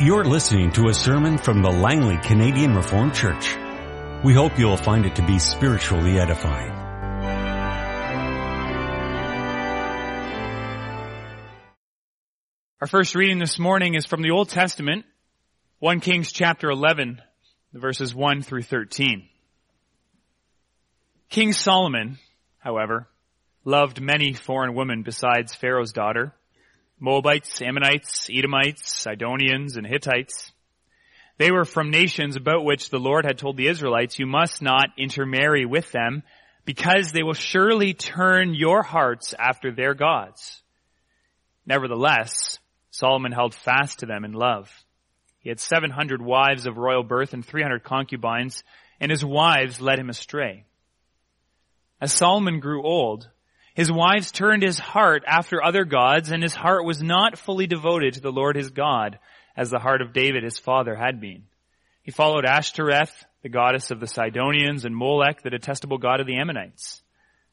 You're listening to a sermon from the Langley Canadian Reformed Church. We hope you'll find it to be spiritually edifying. Our first reading this morning is from the Old Testament, 1 Kings chapter 11, verses 1 through 13. King Solomon, however, loved many foreign women besides Pharaoh's daughter, Moabites, Ammonites, Edomites, Sidonians, and Hittites. They were from nations about which the Lord had told the Israelites, you must not intermarry with them because they will surely turn your hearts after their gods. Nevertheless, Solomon held fast to them in love. He had 700 wives of royal birth and 300 concubines, and his wives led him astray. As Solomon grew old, his wives turned his heart after other gods, and his heart was not fully devoted to the Lord his God, as the heart of David his father had been. He followed Ashtoreth, the goddess of the Sidonians, and Molech, the detestable god of the Ammonites.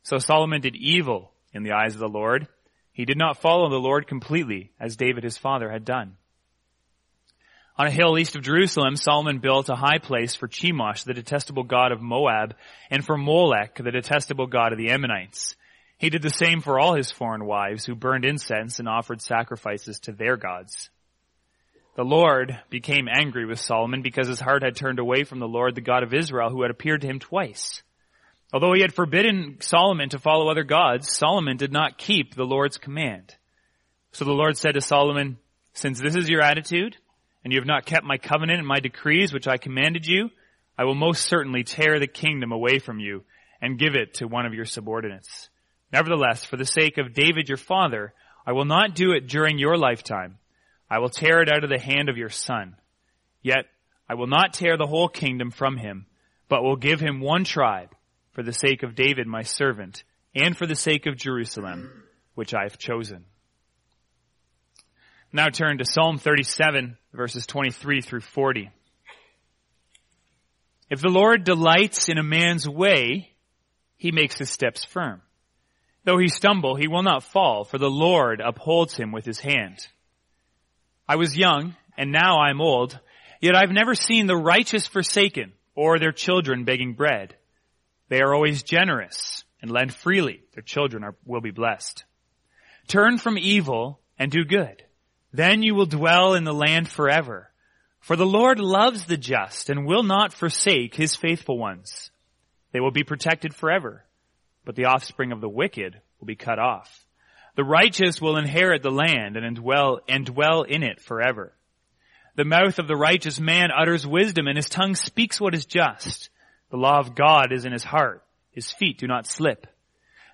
So Solomon did evil in the eyes of the Lord. He did not follow the Lord completely, as David his father had done. On a hill east of Jerusalem, Solomon built a high place for Chemosh, the detestable god of Moab, and for Molech, the detestable god of the Ammonites. He did the same for all his foreign wives who burned incense and offered sacrifices to their gods. The Lord became angry with Solomon because his heart had turned away from the Lord, the God of Israel, who had appeared to him twice. Although he had forbidden Solomon to follow other gods, Solomon did not keep the Lord's command. So the Lord said to Solomon, since this is your attitude, and you have not kept my covenant and my decrees which I commanded you, I will most certainly tear the kingdom away from you and give it to one of your subordinates. Nevertheless, for the sake of David your father, I will not do it during your lifetime. I will tear it out of the hand of your son. Yet I will not tear the whole kingdom from him, but will give him one tribe for the sake of David my servant and for the sake of Jerusalem, which I have chosen. Now turn to Psalm 37 verses 23 through 40. If the Lord delights in a man's way, he makes his steps firm. Though he stumble, he will not fall, for the Lord upholds him with his hand. I was young, and now I am old, yet I've never seen the righteous forsaken, or their children begging bread. They are always generous, and lend freely. Their children are, will be blessed. Turn from evil, and do good. Then you will dwell in the land forever. For the Lord loves the just, and will not forsake his faithful ones. They will be protected forever but the offspring of the wicked will be cut off. The righteous will inherit the land and dwell, and dwell in it forever. The mouth of the righteous man utters wisdom and his tongue speaks what is just. The law of God is in his heart. His feet do not slip.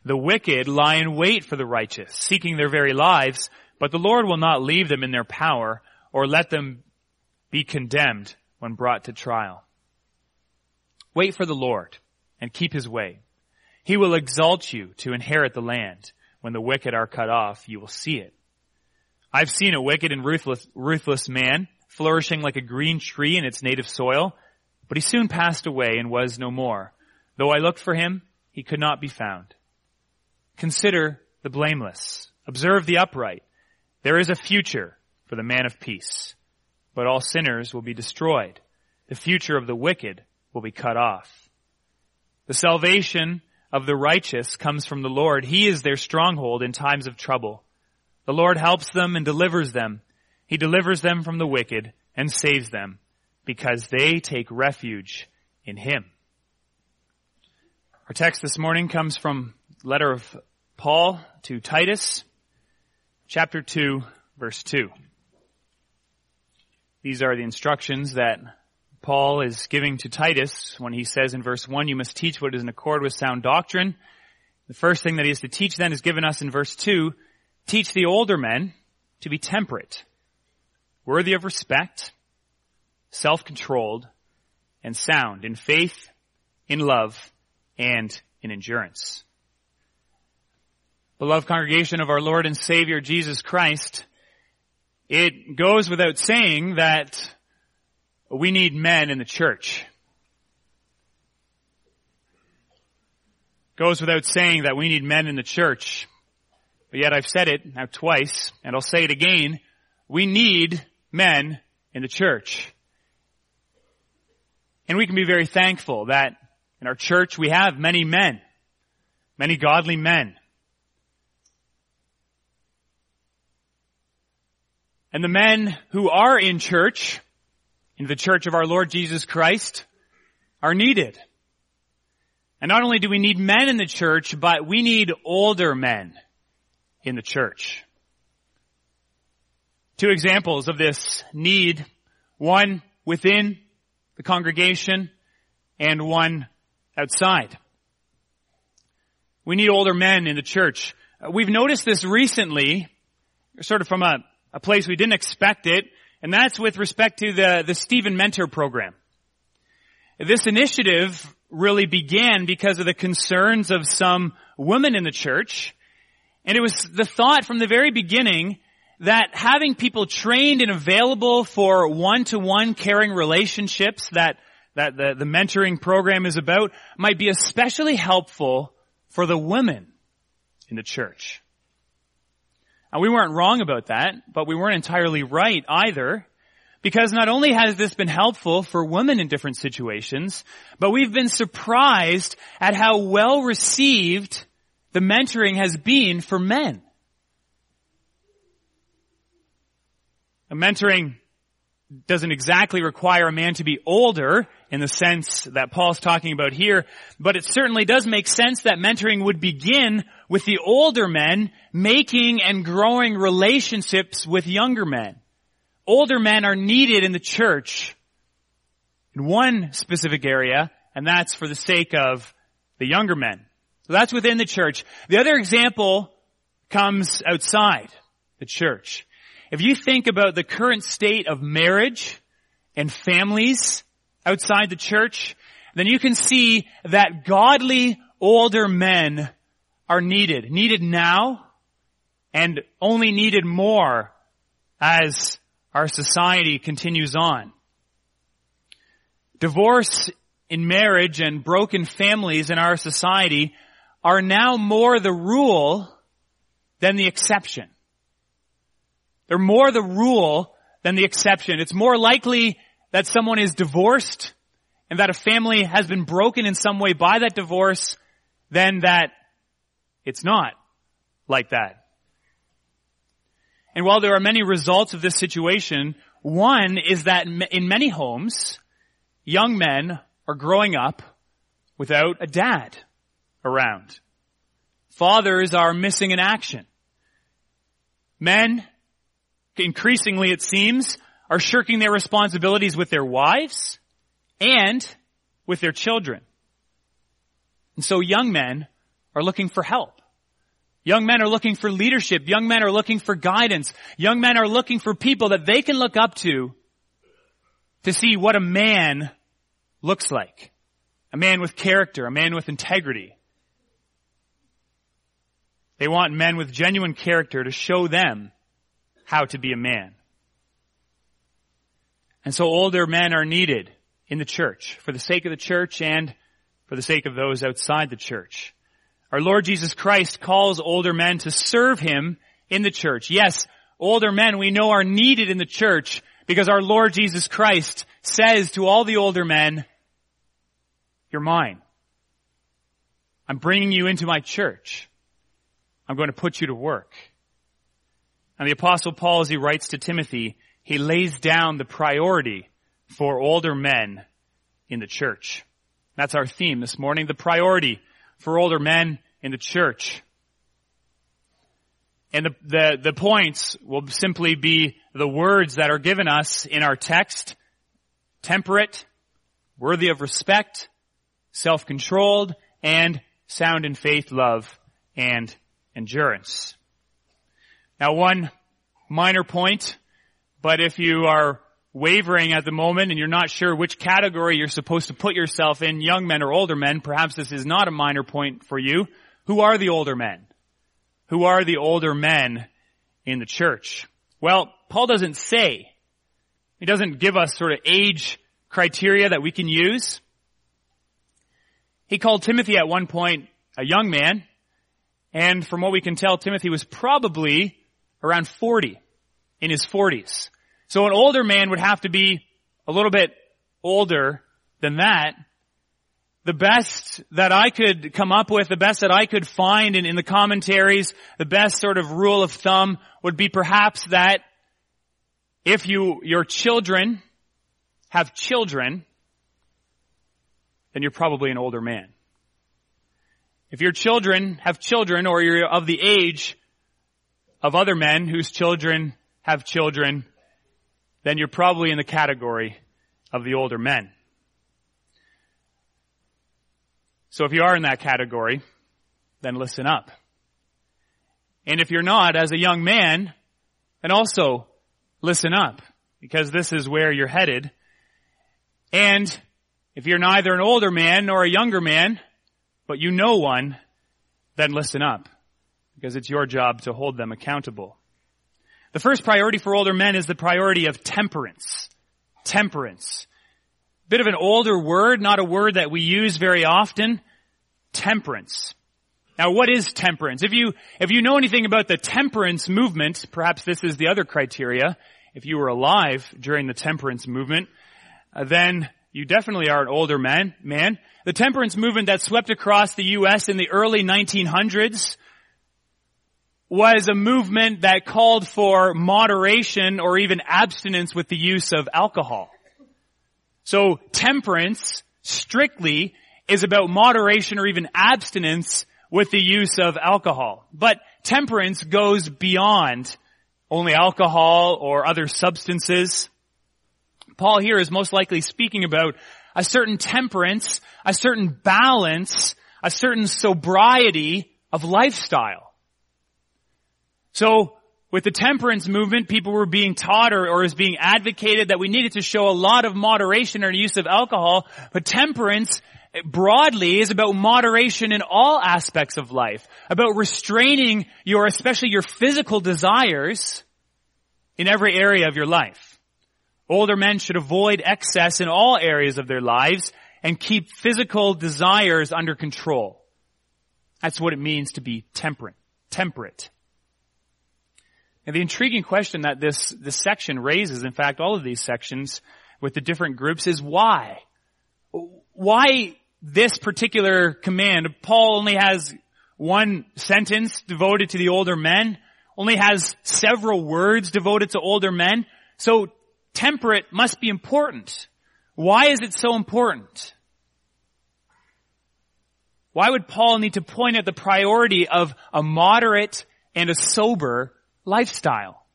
The wicked lie in wait for the righteous, seeking their very lives, but the Lord will not leave them in their power or let them be condemned when brought to trial. Wait for the Lord and keep his way. He will exalt you to inherit the land. When the wicked are cut off, you will see it. I've seen a wicked and ruthless, ruthless man flourishing like a green tree in its native soil, but he soon passed away and was no more. Though I looked for him, he could not be found. Consider the blameless. Observe the upright. There is a future for the man of peace, but all sinners will be destroyed. The future of the wicked will be cut off. The salvation of the righteous comes from the Lord. He is their stronghold in times of trouble. The Lord helps them and delivers them. He delivers them from the wicked and saves them because they take refuge in Him. Our text this morning comes from letter of Paul to Titus, chapter 2, verse 2. These are the instructions that Paul is giving to Titus when he says in verse 1, you must teach what is in accord with sound doctrine. The first thing that he is to teach then is given us in verse 2, teach the older men to be temperate, worthy of respect, self-controlled, and sound in faith, in love, and in endurance. Beloved congregation of our Lord and Savior Jesus Christ, it goes without saying that we need men in the church. Goes without saying that we need men in the church. But yet I've said it now twice, and I'll say it again. We need men in the church. And we can be very thankful that in our church we have many men, many godly men. And the men who are in church, in the church of our Lord Jesus Christ, are needed. And not only do we need men in the church, but we need older men in the church. Two examples of this need. One within the congregation and one outside. We need older men in the church. Uh, we've noticed this recently, sort of from a, a place we didn't expect it, and that's with respect to the, the Stephen Mentor program. This initiative really began because of the concerns of some women in the church, and it was the thought from the very beginning that having people trained and available for one-to-one caring relationships that, that the, the mentoring program is about might be especially helpful for the women in the church. And we weren't wrong about that, but we weren't entirely right either. Because not only has this been helpful for women in different situations, but we've been surprised at how well received the mentoring has been for men. A mentoring doesn't exactly require a man to be older in the sense that Paul's talking about here, but it certainly does make sense that mentoring would begin with the older men making and growing relationships with younger men. Older men are needed in the church in one specific area, and that's for the sake of the younger men. So that's within the church. The other example comes outside the church. If you think about the current state of marriage and families outside the church, then you can see that godly older men are needed. Needed now and only needed more as our society continues on. Divorce in marriage and broken families in our society are now more the rule than the exception. They're more the rule than the exception. It's more likely that someone is divorced and that a family has been broken in some way by that divorce than that it's not like that. And while there are many results of this situation, one is that in many homes, young men are growing up without a dad around. Fathers are missing in action. Men increasingly it seems, are shirking their responsibilities with their wives and with their children. And so young men are looking for help. Young men are looking for leadership. Young men are looking for guidance. Young men are looking for people that they can look up to to see what a man looks like. A man with character, a man with integrity. They want men with genuine character to show them how to be a man. And so older men are needed in the church for the sake of the church and for the sake of those outside the church. Our Lord Jesus Christ calls older men to serve Him in the church. Yes, older men we know are needed in the church because our Lord Jesus Christ says to all the older men, you're mine. I'm bringing you into my church. I'm going to put you to work. And the apostle Paul, as he writes to Timothy, he lays down the priority for older men in the church. That's our theme this morning, the priority for older men in the church. And the, the, the points will simply be the words that are given us in our text. Temperate, worthy of respect, self-controlled, and sound in faith, love, and endurance. Now one minor point, but if you are wavering at the moment and you're not sure which category you're supposed to put yourself in, young men or older men, perhaps this is not a minor point for you. Who are the older men? Who are the older men in the church? Well, Paul doesn't say. He doesn't give us sort of age criteria that we can use. He called Timothy at one point a young man, and from what we can tell, Timothy was probably around 40, in his 40s. So an older man would have to be a little bit older than that. The best that I could come up with, the best that I could find in, in the commentaries, the best sort of rule of thumb would be perhaps that if you, your children have children, then you're probably an older man. If your children have children or you're of the age of other men whose children have children, then you're probably in the category of the older men. So if you are in that category, then listen up. And if you're not, as a young man, then also listen up, because this is where you're headed. And if you're neither an older man nor a younger man, but you know one, then listen up, because it's your job to hold them accountable. The first priority for older men is the priority of temperance. Temperance. Bit of an older word, not a word that we use very often. Temperance. Now what is temperance? If you, if you know anything about the temperance movement, perhaps this is the other criteria. If you were alive during the temperance movement, uh, then you definitely are an older man, man. The temperance movement that swept across the U.S. in the early 1900s was a movement that called for moderation or even abstinence with the use of alcohol. So temperance, strictly, is about moderation or even abstinence with the use of alcohol. But temperance goes beyond only alcohol or other substances. Paul here is most likely speaking about a certain temperance, a certain balance, a certain sobriety of lifestyle. So with the temperance movement, people were being taught or, or is being advocated that we needed to show a lot of moderation in use of alcohol, but temperance eh, broadly is about moderation in all aspects of life, about restraining your, especially your physical desires in every area of your life. Older men should avoid excess in all areas of their lives and keep physical desires under control. That's what it means to be temperate. Temperate. And the intriguing question that this, this section raises, in fact, all of these sections with the different groups is why? Why this particular command? Paul only has one sentence devoted to the older men, only has several words devoted to older men. So temperate must be important. Why is it so important? Why would Paul need to point at the priority of a moderate and a sober lifestyle?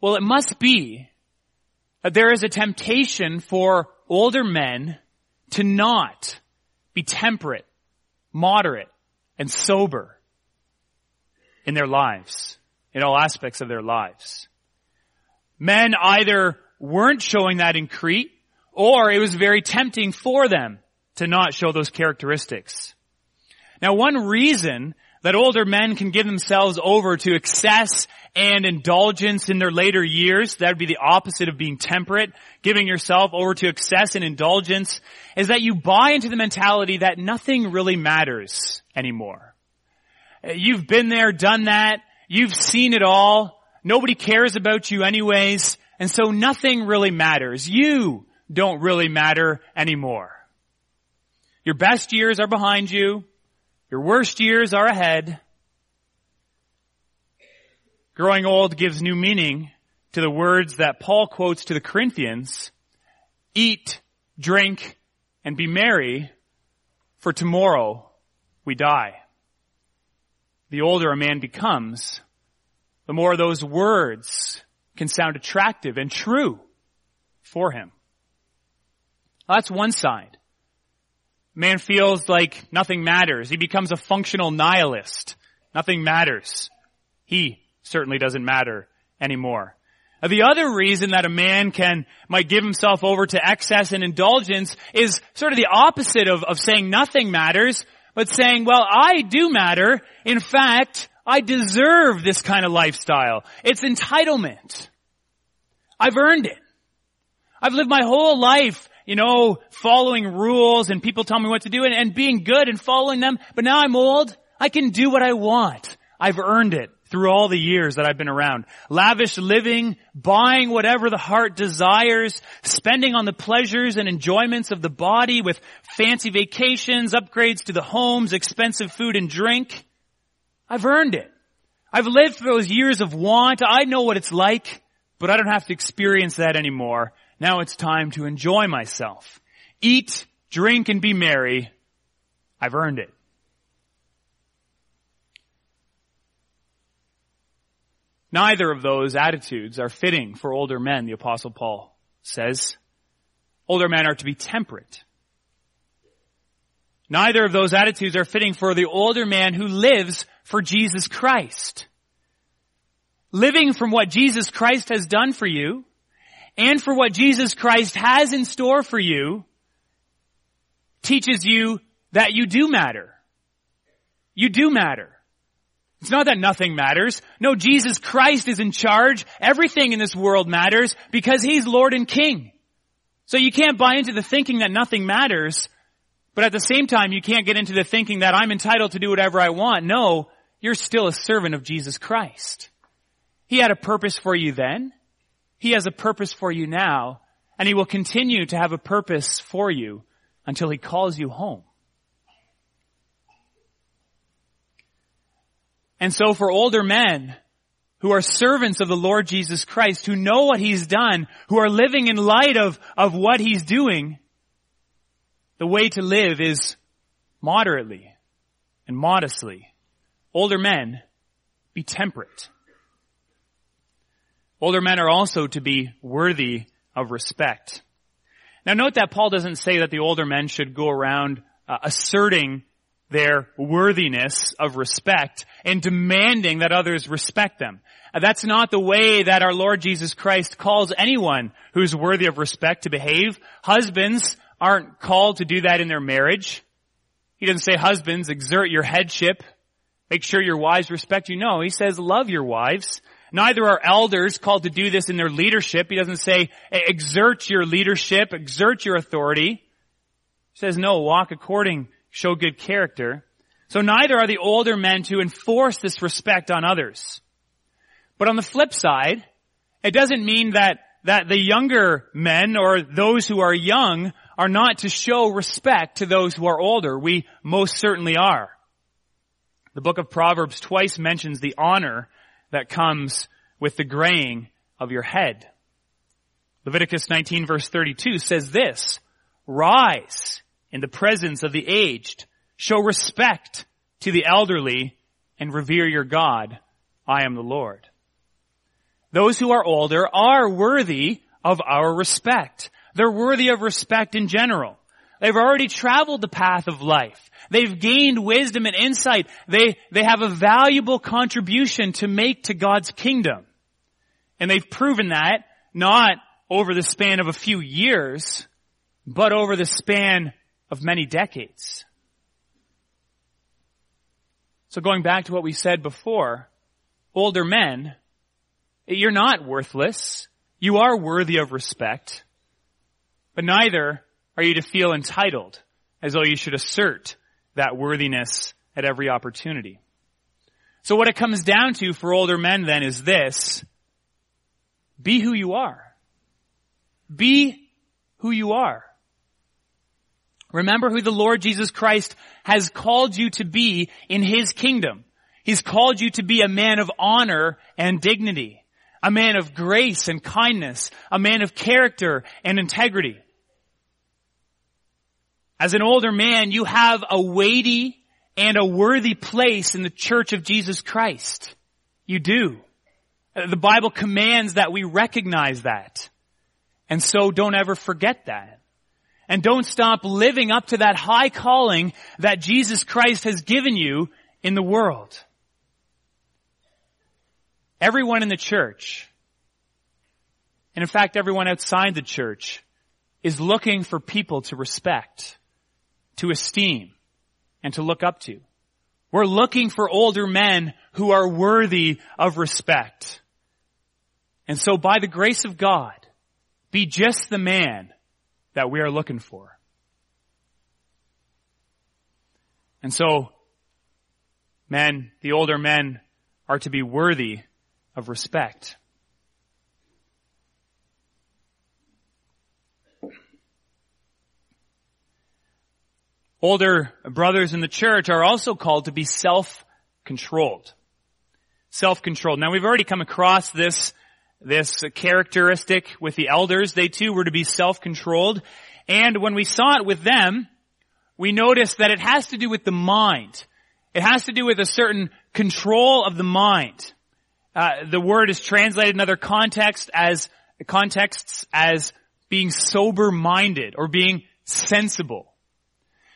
Well, it must be that there is a temptation for older men to not be temperate, moderate, and sober in their lives, in all aspects of their lives. Men either weren't showing that in Crete, or it was very tempting for them to not show those characteristics. Now one reason that older men can give themselves over to excess and indulgence in their later years. That would be the opposite of being temperate. Giving yourself over to excess and indulgence is that you buy into the mentality that nothing really matters anymore. Uh, you've been there, done that. You've seen it all. Nobody cares about you anyways. And so nothing really matters. You don't really matter anymore. Your best years are behind you. Your worst years are ahead. Growing old gives new meaning to the words that Paul quotes to the Corinthians. Eat, drink, and be merry, for tomorrow we die. The older a man becomes, the more those words can sound attractive and true for him. That's one side man feels like nothing matters. He becomes a functional nihilist. Nothing matters. He certainly doesn't matter anymore. The other reason that a man can, might give himself over to excess and indulgence is sort of the opposite of, of saying nothing matters, but saying, well, I do matter. In fact, I deserve this kind of lifestyle. It's entitlement. I've earned it. I've lived my whole life you know, following rules and people tell me what to do and, and being good and following them. But now I'm old. I can do what I want. I've earned it through all the years that I've been around. Lavish living, buying whatever the heart desires, spending on the pleasures and enjoyments of the body with fancy vacations, upgrades to the homes, expensive food and drink. I've earned it. I've lived those years of want. I know what it's like, but I don't have to experience that anymore. Now it's time to enjoy myself. Eat, drink, and be merry. I've earned it. Neither of those attitudes are fitting for older men, the apostle Paul says. Older men are to be temperate. Neither of those attitudes are fitting for the older man who lives for Jesus Christ. Living from what Jesus Christ has done for you and for what Jesus Christ has in store for you teaches you that you do matter. You do matter. It's not that nothing matters. No, Jesus Christ is in charge. Everything in this world matters because He's Lord and King. So you can't buy into the thinking that nothing matters, but at the same time you can't get into the thinking that I'm entitled to do whatever I want. No, you're still a servant of Jesus Christ. He had a purpose for you then. He has a purpose for you now, and He will continue to have a purpose for you until He calls you home. And so for older men who are servants of the Lord Jesus Christ, who know what He's done, who are living in light of, of what He's doing, the way to live is moderately and modestly. Older men, be temperate. Older men are also to be worthy of respect. Now note that Paul doesn't say that the older men should go around uh, asserting their worthiness of respect and demanding that others respect them. Uh, that's not the way that our Lord Jesus Christ calls anyone who's worthy of respect to behave. Husbands aren't called to do that in their marriage. He doesn't say, husbands, exert your headship. Make sure your wives respect you. No, he says, love your wives. Neither are elders called to do this in their leadership. He doesn't say, exert your leadership, exert your authority. He says, no, walk according show good character. So neither are the older men to enforce this respect on others. But on the flip side, it doesn't mean that, that the younger men or those who are young are not to show respect to those who are older. We most certainly are. The book of Proverbs twice mentions the honor that comes with the graying of your head. Leviticus 19 verse 32 says this, Rise, in the presence of the aged. Show respect to the elderly and revere your God. I am the Lord. Those who are older are worthy of our respect. They're worthy of respect in general. They've already traveled the path of life. They've gained wisdom and insight. They, they have a valuable contribution to make to God's kingdom. And they've proven that not over the span of a few years, but over the span of many decades. So going back to what we said before, older men, you're not worthless. You are worthy of respect, but neither are you to feel entitled as though you should assert that worthiness at every opportunity. So what it comes down to for older men then is this, be who you are. Be who you are. Remember who the Lord Jesus Christ has called you to be in His kingdom. He's called you to be a man of honor and dignity, a man of grace and kindness, a man of character and integrity. As an older man, you have a weighty and a worthy place in the church of Jesus Christ. You do. Uh, the Bible commands that we recognize that. And so don't ever forget that. And don't stop living up to that high calling that Jesus Christ has given you in the world. Everyone in the church, and in fact everyone outside the church, is looking for people to respect, to esteem, and to look up to. We're looking for older men who are worthy of respect. And so by the grace of God, be just the man that we are looking for. And so, men, the older men are to be worthy of respect. Older brothers in the church are also called to be self-controlled. Self-controlled. Now we've already come across this, this characteristic with the elders. They too were to be self-controlled. And when we saw it with them, we noticed that it has to do with the mind. It has to do with a certain control of the mind. Uh, the word is translated in other contexts as contexts as being sober-minded or being sensible.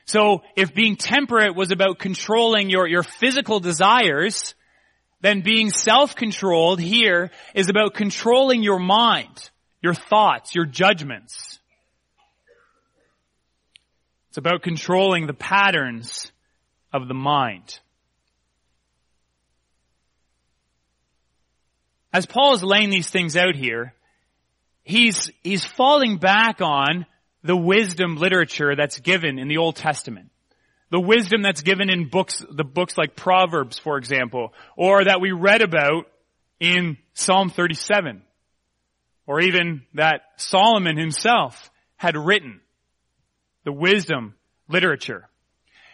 So if being temperate was about controlling your, your physical desires, then being self-controlled here is about controlling your mind, your thoughts, your judgments. It's about controlling the patterns of the mind. As Paul is laying these things out here, he's, he's falling back on the wisdom literature that's given in the Old Testament. The wisdom that's given in books, the books like Proverbs, for example, or that we read about in Psalm 37, or even that Solomon himself had written. The wisdom literature.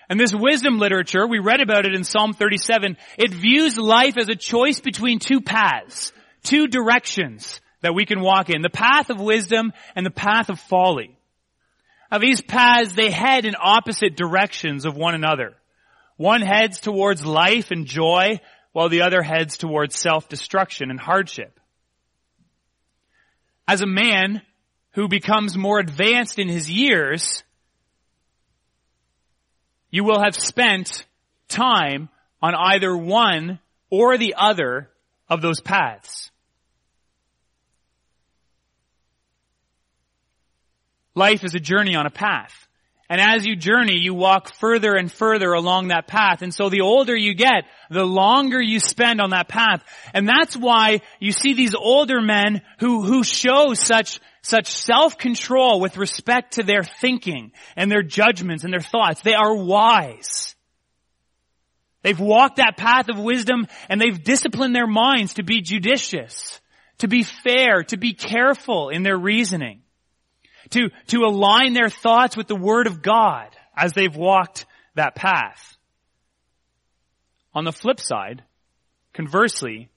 And this wisdom literature, we read about it in Psalm 37, it views life as a choice between two paths, two directions that we can walk in, the path of wisdom and the path of folly. Now these paths, they head in opposite directions of one another. One heads towards life and joy, while the other heads towards self-destruction and hardship. As a man who becomes more advanced in his years, you will have spent time on either one or the other of those paths. Life is a journey on a path. And as you journey, you walk further and further along that path. And so the older you get, the longer you spend on that path. And that's why you see these older men who, who show such, such self-control with respect to their thinking and their judgments and their thoughts. They are wise. They've walked that path of wisdom and they've disciplined their minds to be judicious, to be fair, to be careful in their reasoning to, to align their thoughts with the Word of God as they've walked that path. On the flip side, conversely,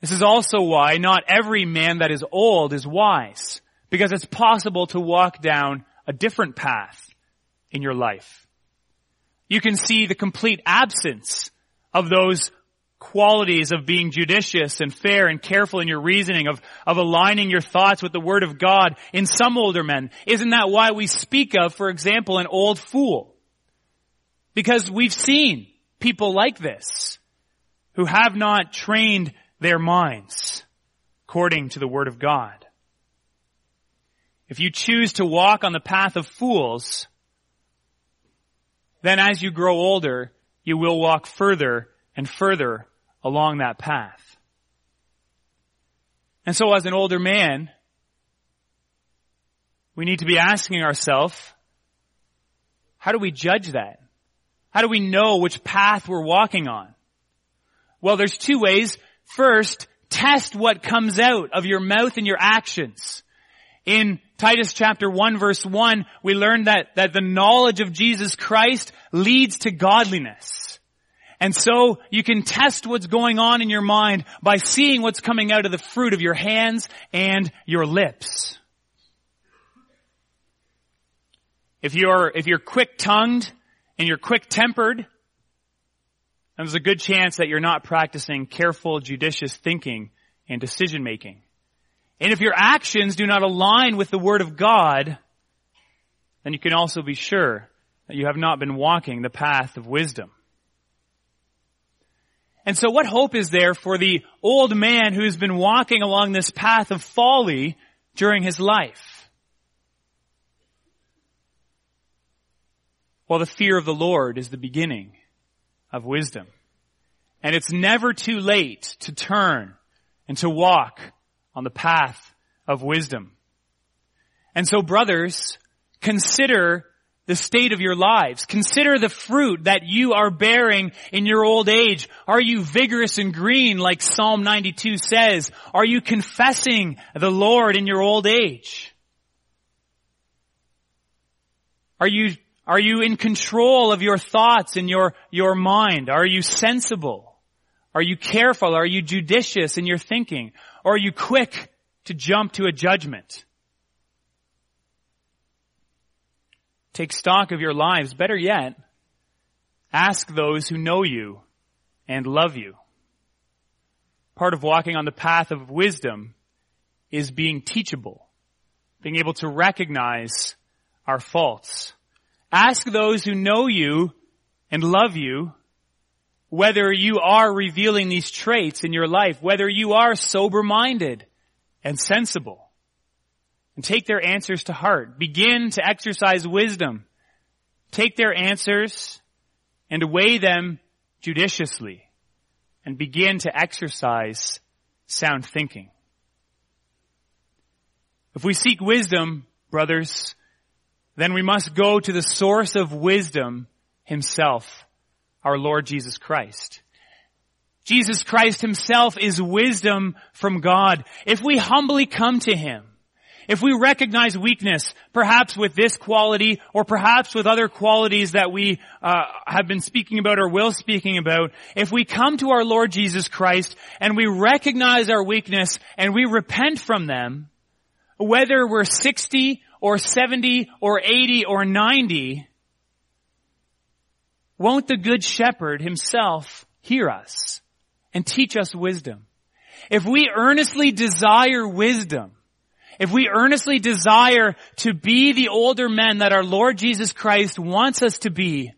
this is also why not every man that is old is wise, because it's possible to walk down a different path in your life. You can see the complete absence of those qualities of being judicious and fair and careful in your reasoning, of, of aligning your thoughts with the Word of God in some older men. Isn't that why we speak of, for example, an old fool? Because we've seen people like this who have not trained their minds according to the Word of God. If you choose to walk on the path of fools, then as you grow older, you will walk further and further along that path. And so as an older man, we need to be asking ourselves, how do we judge that? How do we know which path we're walking on? Well, there's two ways. First, test what comes out of your mouth and your actions. In Titus chapter 1 verse 1, we learned that, that the knowledge of Jesus Christ leads to godliness. And so you can test what's going on in your mind by seeing what's coming out of the fruit of your hands and your lips. If you're, if you're quick-tongued and you're quick-tempered, there's a good chance that you're not practicing careful, judicious thinking and decision making. And if your actions do not align with the Word of God, then you can also be sure that you have not been walking the path of wisdom. And so what hope is there for the old man who's been walking along this path of folly during his life? Well, the fear of the Lord is the beginning of wisdom. And it's never too late to turn and to walk on the path of wisdom. And so brothers, consider the state of your lives. Consider the fruit that you are bearing in your old age. Are you vigorous and green like Psalm 92 says? Are you confessing the Lord in your old age? Are you, are you in control of your thoughts and your, your mind? Are you sensible? Are you careful? Are you judicious in your thinking? Or are you quick to jump to a judgment? Take stock of your lives. Better yet, ask those who know you and love you. Part of walking on the path of wisdom is being teachable, being able to recognize our faults. Ask those who know you and love you whether you are revealing these traits in your life, whether you are sober minded and sensible and take their answers to heart. Begin to exercise wisdom. Take their answers and weigh them judiciously and begin to exercise sound thinking. If we seek wisdom, brothers, then we must go to the source of wisdom himself, our Lord Jesus Christ. Jesus Christ himself is wisdom from God. If we humbly come to him, if we recognize weakness, perhaps with this quality or perhaps with other qualities that we uh, have been speaking about or will speaking about, if we come to our Lord Jesus Christ and we recognize our weakness and we repent from them, whether we're 60 or 70 or 80 or 90, won't the good shepherd himself hear us and teach us wisdom? If we earnestly desire wisdom, if we earnestly desire to be the older men that our Lord Jesus Christ wants us to be,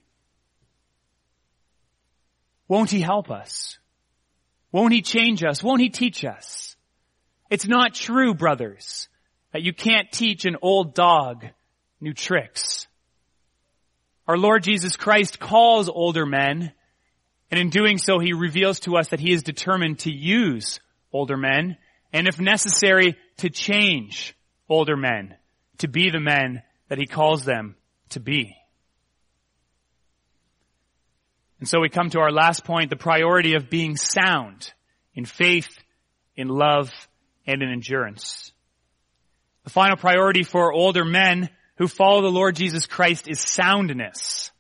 won't He help us? Won't He change us? Won't He teach us? It's not true, brothers, that you can't teach an old dog new tricks. Our Lord Jesus Christ calls older men, and in doing so, He reveals to us that He is determined to use older men and if necessary, to change older men to be the men that he calls them to be. And so we come to our last point, the priority of being sound in faith, in love, and in endurance. The final priority for older men who follow the Lord Jesus Christ is soundness.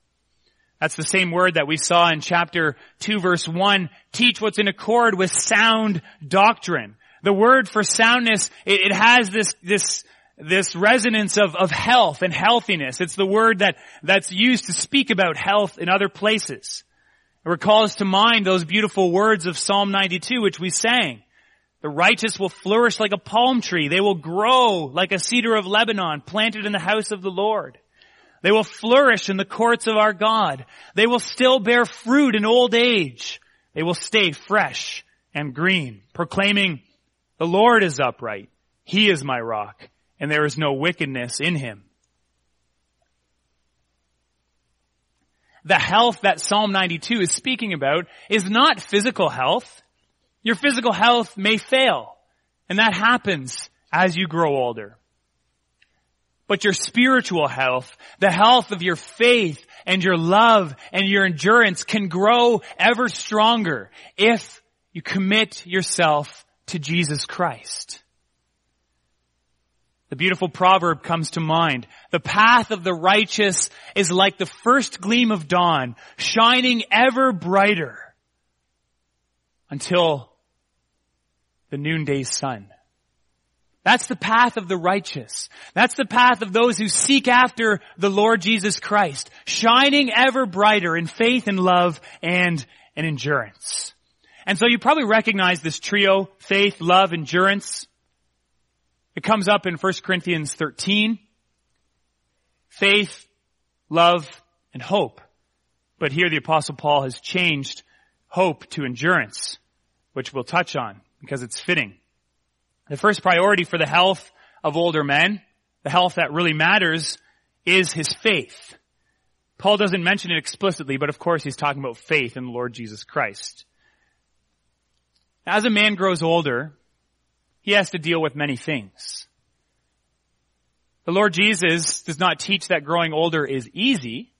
That's the same word that we saw in chapter 2 verse 1. Teach what's in accord with sound doctrine. The word for soundness, it, it has this, this, this resonance of, of health and healthiness. It's the word that, that's used to speak about health in other places. It recalls to mind those beautiful words of Psalm 92, which we sang. The righteous will flourish like a palm tree. They will grow like a cedar of Lebanon, planted in the house of the Lord. They will flourish in the courts of our God. They will still bear fruit in old age. They will stay fresh and green, proclaiming the Lord is upright. He is my rock, and there is no wickedness in him. The health that Psalm 92 is speaking about is not physical health. Your physical health may fail, and that happens as you grow older. But your spiritual health, the health of your faith and your love and your endurance can grow ever stronger if you commit yourself to Jesus Christ. The beautiful proverb comes to mind. The path of the righteous is like the first gleam of dawn, shining ever brighter until the noonday sun. That's the path of the righteous. That's the path of those who seek after the Lord Jesus Christ, shining ever brighter in faith and love and in endurance. And so you probably recognize this trio, faith, love, endurance. It comes up in 1 Corinthians 13. Faith, love, and hope. But here the apostle Paul has changed hope to endurance, which we'll touch on because it's fitting. The first priority for the health of older men, the health that really matters, is his faith. Paul doesn't mention it explicitly, but of course he's talking about faith in the Lord Jesus Christ. As a man grows older, he has to deal with many things. The Lord Jesus does not teach that growing older is easy,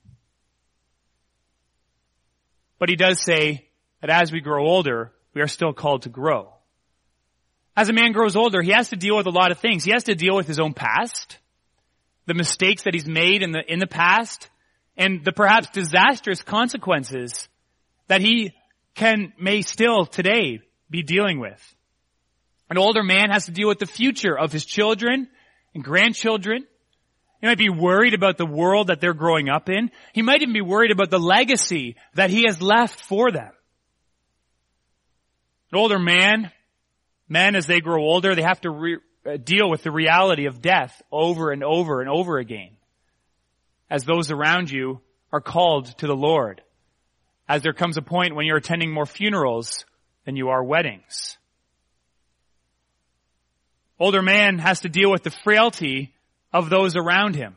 but he does say that as we grow older, we are still called to grow. As a man grows older, he has to deal with a lot of things. He has to deal with his own past, the mistakes that he's made in the, in the past, and the perhaps disastrous consequences that he can, may still today be dealing with. An older man has to deal with the future of his children and grandchildren. He might be worried about the world that they're growing up in. He might even be worried about the legacy that he has left for them. An older man, men as they grow older, they have to re- uh, deal with the reality of death over and over and over again. As those around you are called to the Lord. As there comes a point when you're attending more funerals than you are weddings. Older man has to deal with the frailty of those around him,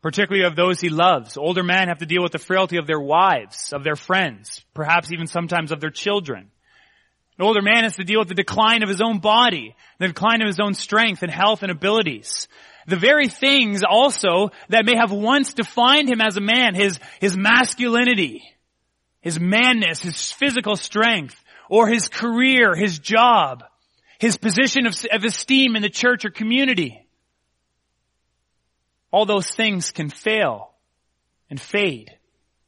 particularly of those he loves. Older men have to deal with the frailty of their wives, of their friends, perhaps even sometimes of their children. An older man has to deal with the decline of his own body, the decline of his own strength and health and abilities. The very things also that may have once defined him as a man, his, his masculinity, his manness, his physical strength, or his career, his job, his position of, of esteem in the church or community. All those things can fail and fade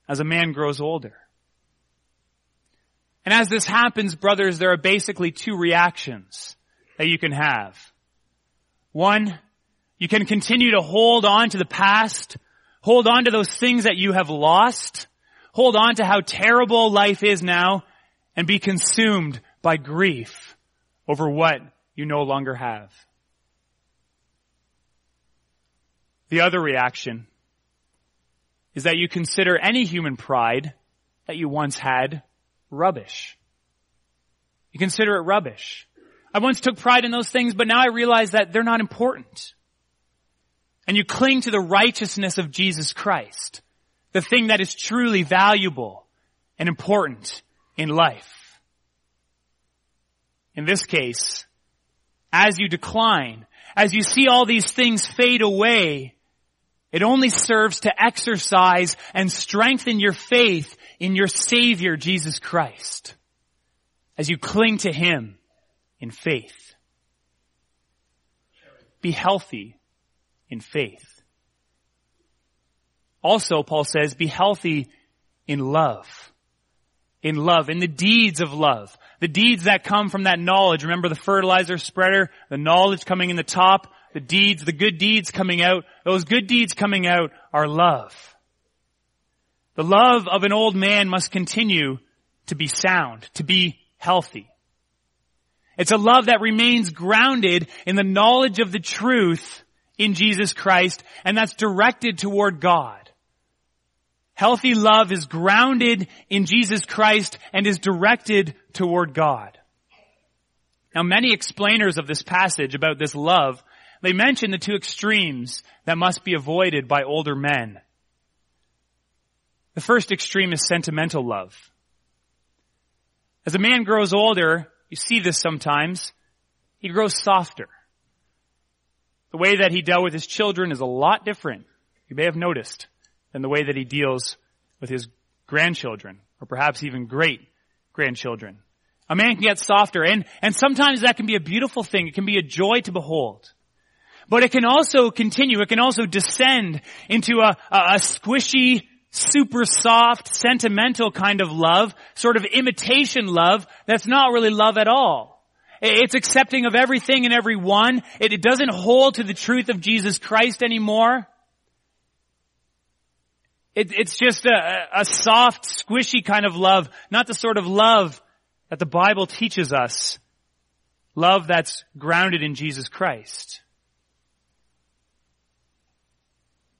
as a man grows older. And as this happens, brothers, there are basically two reactions that you can have. One, you can continue to hold on to the past, hold on to those things that you have lost, hold on to how terrible life is now, and be consumed by grief over what you no longer have. The other reaction is that you consider any human pride that you once had rubbish. You consider it rubbish. I once took pride in those things, but now I realize that they're not important. And you cling to the righteousness of Jesus Christ, the thing that is truly valuable and important in life. In this case, as you decline, as you see all these things fade away, it only serves to exercise and strengthen your faith in your Savior, Jesus Christ, as you cling to Him in faith. Be healthy in faith. Also, Paul says, be healthy in love. In love, in the deeds of love. The deeds that come from that knowledge. Remember the fertilizer spreader, the knowledge coming in the top, the deeds, the good deeds coming out. Those good deeds coming out are love. The love of an old man must continue to be sound, to be healthy. It's a love that remains grounded in the knowledge of the truth in Jesus Christ, and that's directed toward God. Healthy love is grounded in Jesus Christ and is directed toward God. Now many explainers of this passage about this love, they mention the two extremes that must be avoided by older men. The first extreme is sentimental love. As a man grows older, you see this sometimes, he grows softer. The way that he dealt with his children is a lot different, you may have noticed, than the way that he deals with his grandchildren, or perhaps even great grandchildren. A man can get softer, and, and sometimes that can be a beautiful thing. It can be a joy to behold. But it can also continue, it can also descend into a, a, a squishy, super soft, sentimental kind of love, sort of imitation love, that's not really love at all. It's accepting of everything and everyone. It, it doesn't hold to the truth of Jesus Christ anymore. It, it's just a, a soft, squishy kind of love, not the sort of love that the Bible teaches us. Love that's grounded in Jesus Christ.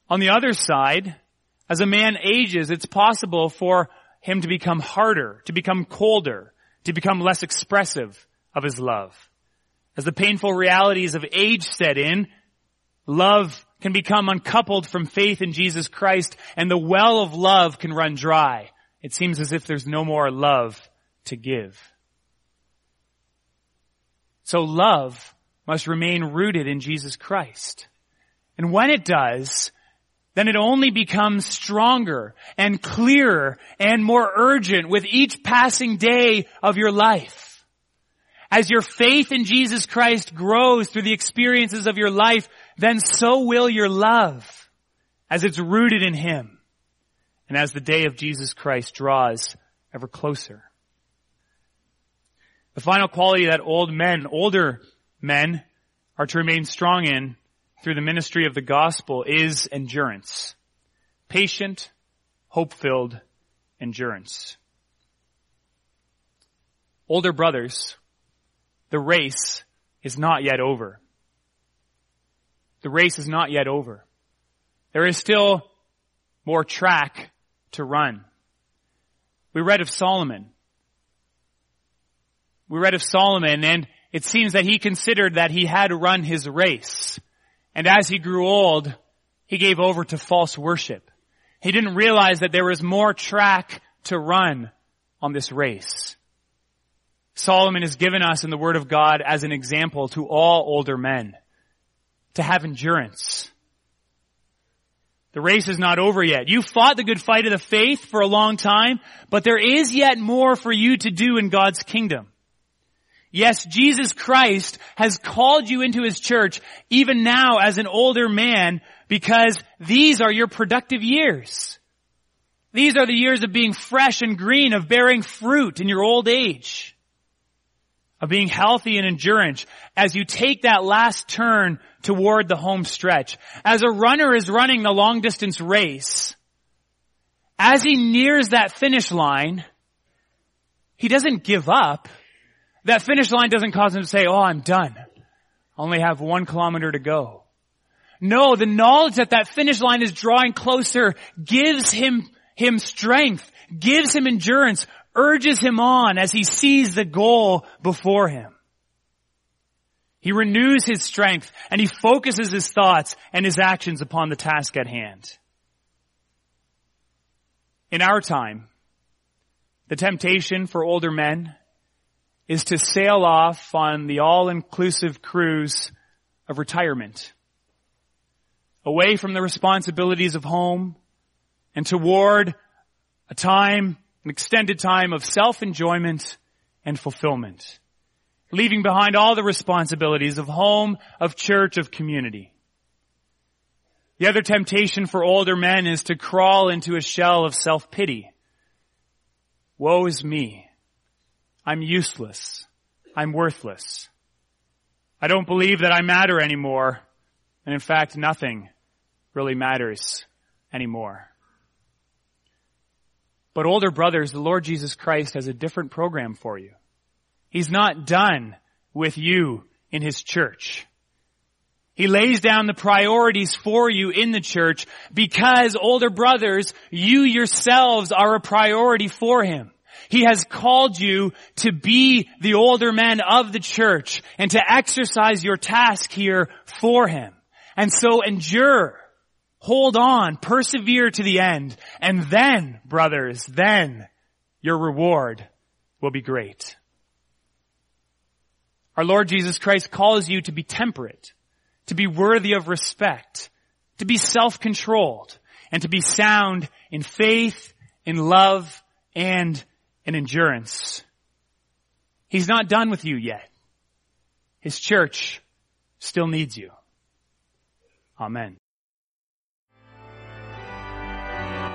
On the other side, as a man ages, it's possible for him to become harder, to become colder, to become less expressive of his love. As the painful realities of age set in, love can become uncoupled from faith in Jesus Christ and the well of love can run dry. It seems as if there's no more love to give. So love must remain rooted in Jesus Christ. And when it does, then it only becomes stronger and clearer and more urgent with each passing day of your life. As your faith in Jesus Christ grows through the experiences of your life, then so will your love as it's rooted in Him and as the day of Jesus Christ draws ever closer. The final quality that old men, older men, are to remain strong in through the ministry of the gospel is endurance. Patient, hope-filled endurance. Older brothers, the race is not yet over. The race is not yet over. There is still more track to run. We read of Solomon. We read of Solomon and it seems that he considered that he had run his race. And as he grew old, he gave over to false worship. He didn't realize that there was more track to run on this race. Solomon is given us in the Word of God as an example to all older men to have endurance. The race is not over yet. You fought the good fight of the faith for a long time, but there is yet more for you to do in God's kingdom. Yes, Jesus Christ has called you into His church even now as an older man because these are your productive years. These are the years of being fresh and green, of bearing fruit in your old age, of being healthy and endurance as you take that last turn toward the home stretch. As a runner is running the long distance race, as he nears that finish line, he doesn't give up. That finish line doesn't cause him to say, oh, I'm done. I only have one kilometer to go. No, the knowledge that that finish line is drawing closer gives him, him strength, gives him endurance, urges him on as he sees the goal before him. He renews his strength and he focuses his thoughts and his actions upon the task at hand. In our time, the temptation for older men is to sail off on the all-inclusive cruise of retirement. Away from the responsibilities of home and toward a time, an extended time of self-enjoyment and fulfillment. Leaving behind all the responsibilities of home, of church, of community. The other temptation for older men is to crawl into a shell of self-pity. Woe is me. I'm useless. I'm worthless. I don't believe that I matter anymore. And in fact, nothing really matters anymore. But older brothers, the Lord Jesus Christ has a different program for you. He's not done with you in His church. He lays down the priorities for you in the church because older brothers, you yourselves are a priority for Him. He has called you to be the older men of the church and to exercise your task here for Him. And so endure, hold on, persevere to the end, and then, brothers, then your reward will be great. Our Lord Jesus Christ calls you to be temperate, to be worthy of respect, to be self-controlled, and to be sound in faith, in love, and in endurance. He's not done with you yet. His church still needs you. Amen.